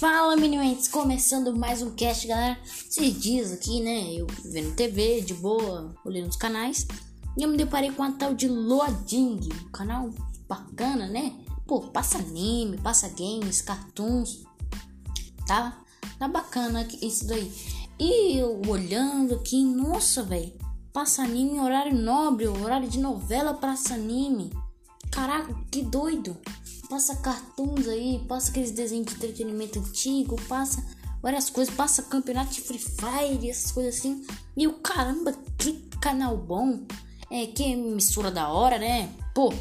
Fala, meninos! Começando mais um cast, galera. Esses dias aqui, né? Eu vendo TV de boa, olhando os canais. E eu me deparei com a tal de Loading, um canal bacana, né? Pô, passa anime, passa games, cartoons. Tá? Tá bacana isso daí. E eu olhando aqui, nossa, velho. Passa anime em horário nobre, horário de novela passa anime. Caraca, que doido! Passa cartoons aí, passa aqueles desenhos de entretenimento antigo, passa várias coisas, passa campeonato de Free Fire, essas coisas assim. E o caramba, que canal bom! É, que emissora da hora, né? Pô,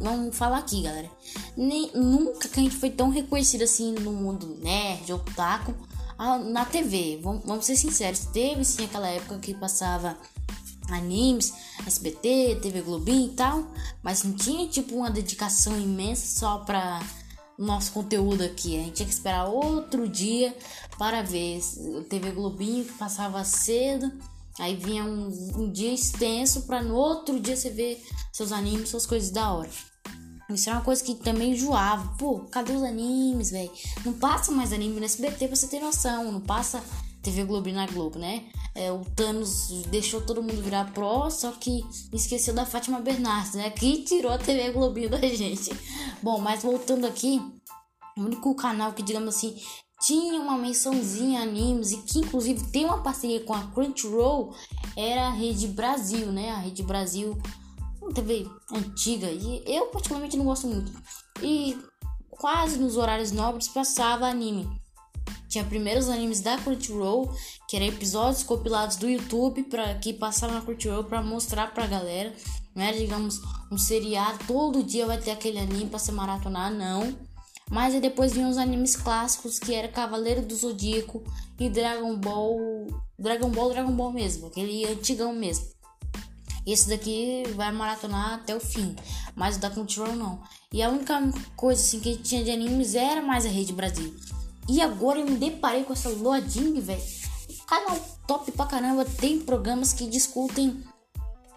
vamos falar aqui, galera. Nem, nunca que a gente foi tão reconhecido assim no mundo nerd, otaku, na TV. Vamos, vamos ser sinceros, teve sim aquela época que passava animes, SBT, TV Globinho e tal, mas não tinha tipo uma dedicação imensa só para nosso conteúdo aqui. A gente tinha que esperar outro dia para ver TV Globinho que passava cedo. Aí vinha um, um dia extenso para no outro dia você ver seus animes, suas coisas da hora. Isso é uma coisa que também enjoava. Pô, cadê os animes, velho? Não passa mais anime no SBT pra você ter noção. Não passa TV Globo na Globo, né? É, o Thanos deixou todo mundo virar pró, só que esqueceu da Fátima Bernardes, né? Que tirou a TV Globinho da gente. Bom, mas voltando aqui, o único canal que, digamos assim, tinha uma mençãozinha animes e que inclusive tem uma parceria com a Crunchyroll era a Rede Brasil, né? A Rede Brasil, uma TV antiga e eu particularmente não gosto muito. E quase nos horários nobres passava anime. Tinha primeiros animes da Crunchyroll, que eram episódios compilados do YouTube para que passavam na Crunchyroll para mostrar pra galera, né? Digamos, um seriado, todo dia vai ter aquele anime para se maratonar, não. Mas aí depois vinham os animes clássicos, que era Cavaleiro do Zodíaco e Dragon Ball, Dragon Ball, Dragon Ball mesmo, aquele antigão mesmo. Esse daqui vai maratonar até o fim, mas o da Crunchyroll não. E a única coisa assim que tinha de animes era mais a Rede Brasil. E agora eu me deparei com essa Loading, velho. Canal top pra caramba. Tem programas que discutem.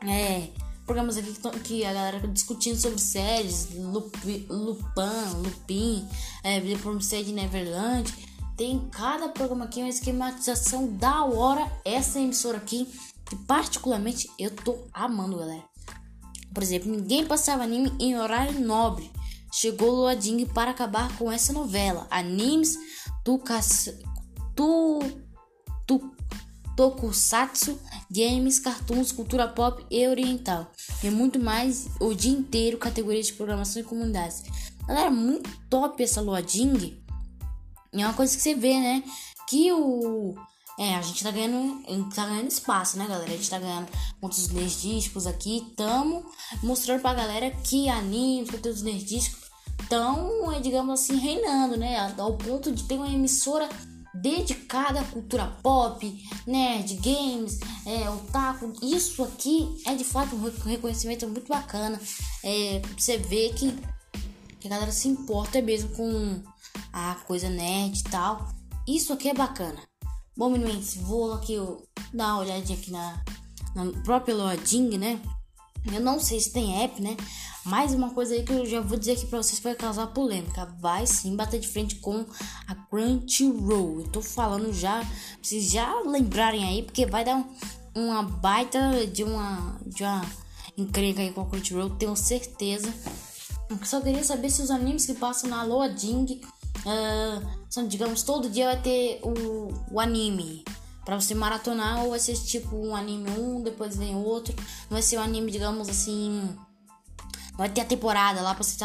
É. Programas aqui que, que a galera discutindo sobre séries. Lupin, Lupin, é, The Promised Neverland. Tem cada programa aqui uma esquematização da hora. Essa emissora aqui, que particularmente eu tô amando, galera. Por exemplo, ninguém passava anime em horário nobre. Chegou Loading para acabar com essa novela. Animes tokusatsu, games, cartoons, cultura pop e oriental. E muito mais o dia inteiro, categorias de programação e comunidades. Galera, muito top essa Loading. É uma coisa que você vê, né? Que o. É, a gente tá ganhando, tá ganhando espaço, né, galera? A gente tá ganhando muitos nerdísticos aqui. Tamo mostrando pra galera que animes, conteúdos nerdísticos estão, é, digamos assim, reinando, né? Ao ponto de ter uma emissora dedicada à cultura pop, nerd, games, é, otaku. Isso aqui é de fato um reconhecimento muito bacana. É, você vê que, que a galera se importa mesmo com a coisa nerd e tal. Isso aqui é bacana. Bom, meninos, vou aqui eu, dar uma olhadinha aqui na, na própria Loading, né? Eu não sei se tem app, né? Mais uma coisa aí que eu já vou dizer aqui pra vocês vai causar polêmica. Vai sim bater de frente com a Crunchyroll. Eu tô falando já, pra vocês já lembrarem aí, porque vai dar um, uma baita de uma, de uma encrenca aí com a Crunchyroll, tenho certeza. Eu só queria saber se os animes que passam na Loading uh, são, digamos, todo dia vai ter o, o anime para você maratonar ou vai ser tipo um anime um, depois vem outro. Não vai ser um anime, digamos assim, vai ter a temporada lá pra você.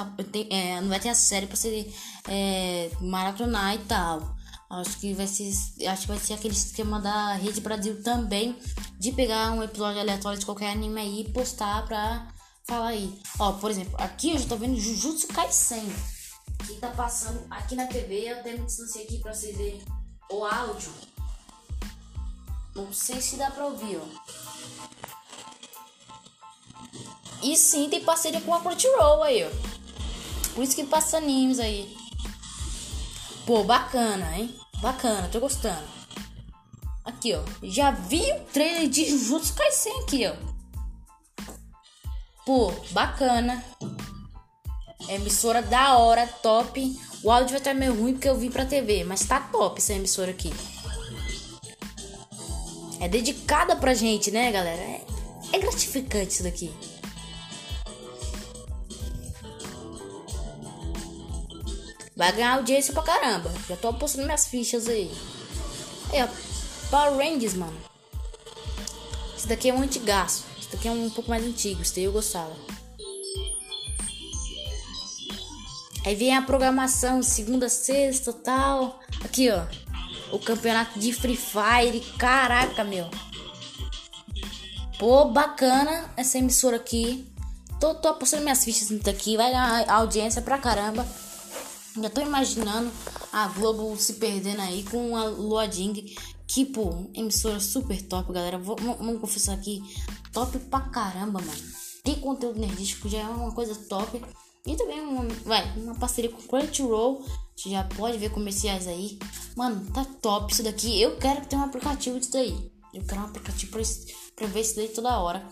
É, não vai ter a série pra você é, maratonar e tal. Acho que vai ser. Acho que vai ser aquele esquema da Rede Brasil também. De pegar um episódio aleatório de qualquer anime aí e postar pra falar aí. Ó, por exemplo, aqui eu já tô vendo Jujutsu Kaisen. Que tá passando aqui na TV. Eu até me distanciei aqui pra vocês verem o áudio. Não sei se dá pra ouvir, ó. E sim, tem parceria com a Crunchyroll aí, ó. Por isso que passa animes aí. Pô, bacana, hein? Bacana, tô gostando. Aqui, ó. Já vi o trailer de Jujutsu Kaisen aqui, ó. Pô, bacana. Emissora da hora, top. O áudio vai estar meio ruim porque eu vim pra TV, mas tá top essa emissora aqui. É dedicada pra gente, né, galera? É, é gratificante isso daqui. Vai ganhar audiência pra caramba. Já tô apostando minhas fichas aí. Ó. Power Rangers, mano. Esse daqui é um antigaço. Esse daqui é um pouco mais antigo. Esse daí eu gostava. Aí vem a programação, segunda, sexta, tal. Aqui, ó. O campeonato de Free Fire. Caraca, meu. Pô, bacana essa emissora aqui. Tô, tô apostando minhas fichas nisso aqui. Vai ganhar audiência pra caramba. Já tô imaginando a Globo se perdendo aí com a Lua Ding. Que, pô, emissora super top, galera. Vou, vamos confessar aqui. Top pra caramba, mano. Tem conteúdo nerdístico, já é uma coisa top. E também uma, vai, uma parceria com Crunchyroll. Você já pode ver comerciais aí. Mano, tá top isso daqui. Eu quero que tenha um aplicativo disso daí. Eu quero um aplicativo pra, pra ver isso daí toda hora.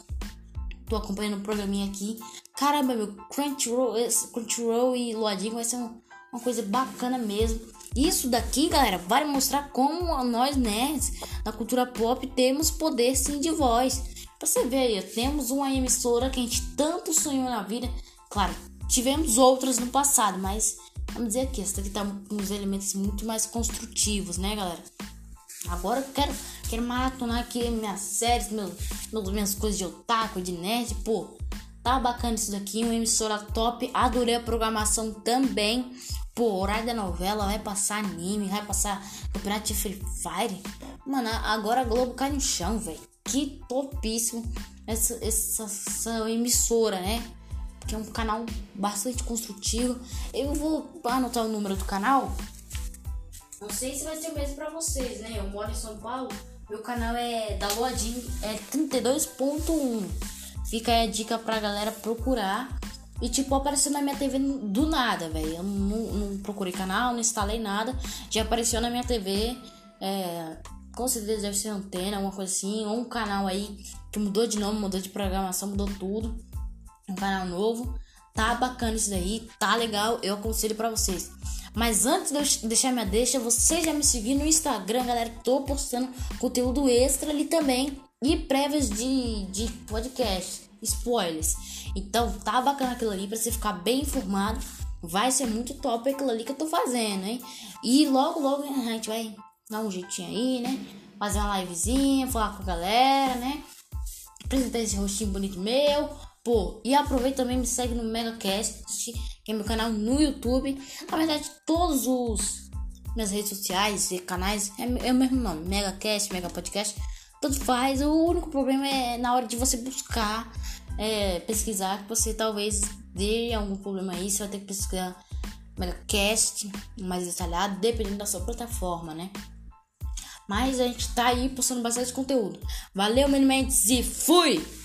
Tô acompanhando o programinha aqui. Caramba, meu, Crunchyroll, Crunchyroll e Loadinho vai ser um, uma coisa bacana mesmo. Isso daqui, galera, vai mostrar como nós nerds da cultura pop temos poder sim de voz. Pra você ver aí, temos uma emissora que a gente tanto sonhou na vida. Claro, Tivemos outras no passado, mas vamos dizer que essa daqui tá com uns elementos muito mais construtivos, né, galera? Agora eu quero, quero maratonar aqui minhas séries, meus, minhas coisas de otaku, de nerd, pô. Tá bacana isso daqui, uma emissora top. Adorei a programação também. Pô, horário da novela, vai passar anime, vai passar campeonato de Free Fire. Mano, agora a Globo cai no chão, velho. Que topíssimo essa, essa, essa emissora, né? Que é um canal bastante construtivo. Eu vou anotar o número do canal. Não sei se vai ser o mesmo para vocês, né? Eu moro em São Paulo. Meu canal é da Loadin, é 32.1. Fica aí a dica pra galera procurar. E tipo, apareceu na minha TV do nada, velho. Eu não, não, procurei canal, não instalei nada. Já apareceu na minha TV. É, com certeza deve ser antena, alguma coisa assim. Ou um canal aí que mudou de nome, mudou de programação, mudou tudo um canal novo. Tá bacana isso daí, tá legal, eu aconselho para vocês. Mas antes de eu deixar minha deixa, você já me seguir no Instagram, galera. Tô postando conteúdo extra ali também. E prévias de, de podcast, spoilers. Então tá bacana aquilo ali pra você ficar bem informado. Vai ser muito top aquilo ali que eu tô fazendo, hein? E logo, logo a gente vai dar um jeitinho aí, né? Fazer uma livezinha, falar com a galera, né? Apresentar esse rostinho bonito meu Pô, e aproveita também me segue no MegaCast, que é meu canal no YouTube. Na verdade, todos os minhas redes sociais e canais é, é o mesmo nome, MegaCast, Mega Podcast. Tudo faz. O único problema é na hora de você buscar, é, pesquisar, que você talvez dê algum problema aí. Você vai ter que pesquisar MegaCast mais detalhado, dependendo da sua plataforma, né? Mas a gente tá aí postando bastante conteúdo. Valeu, Mendes, e fui!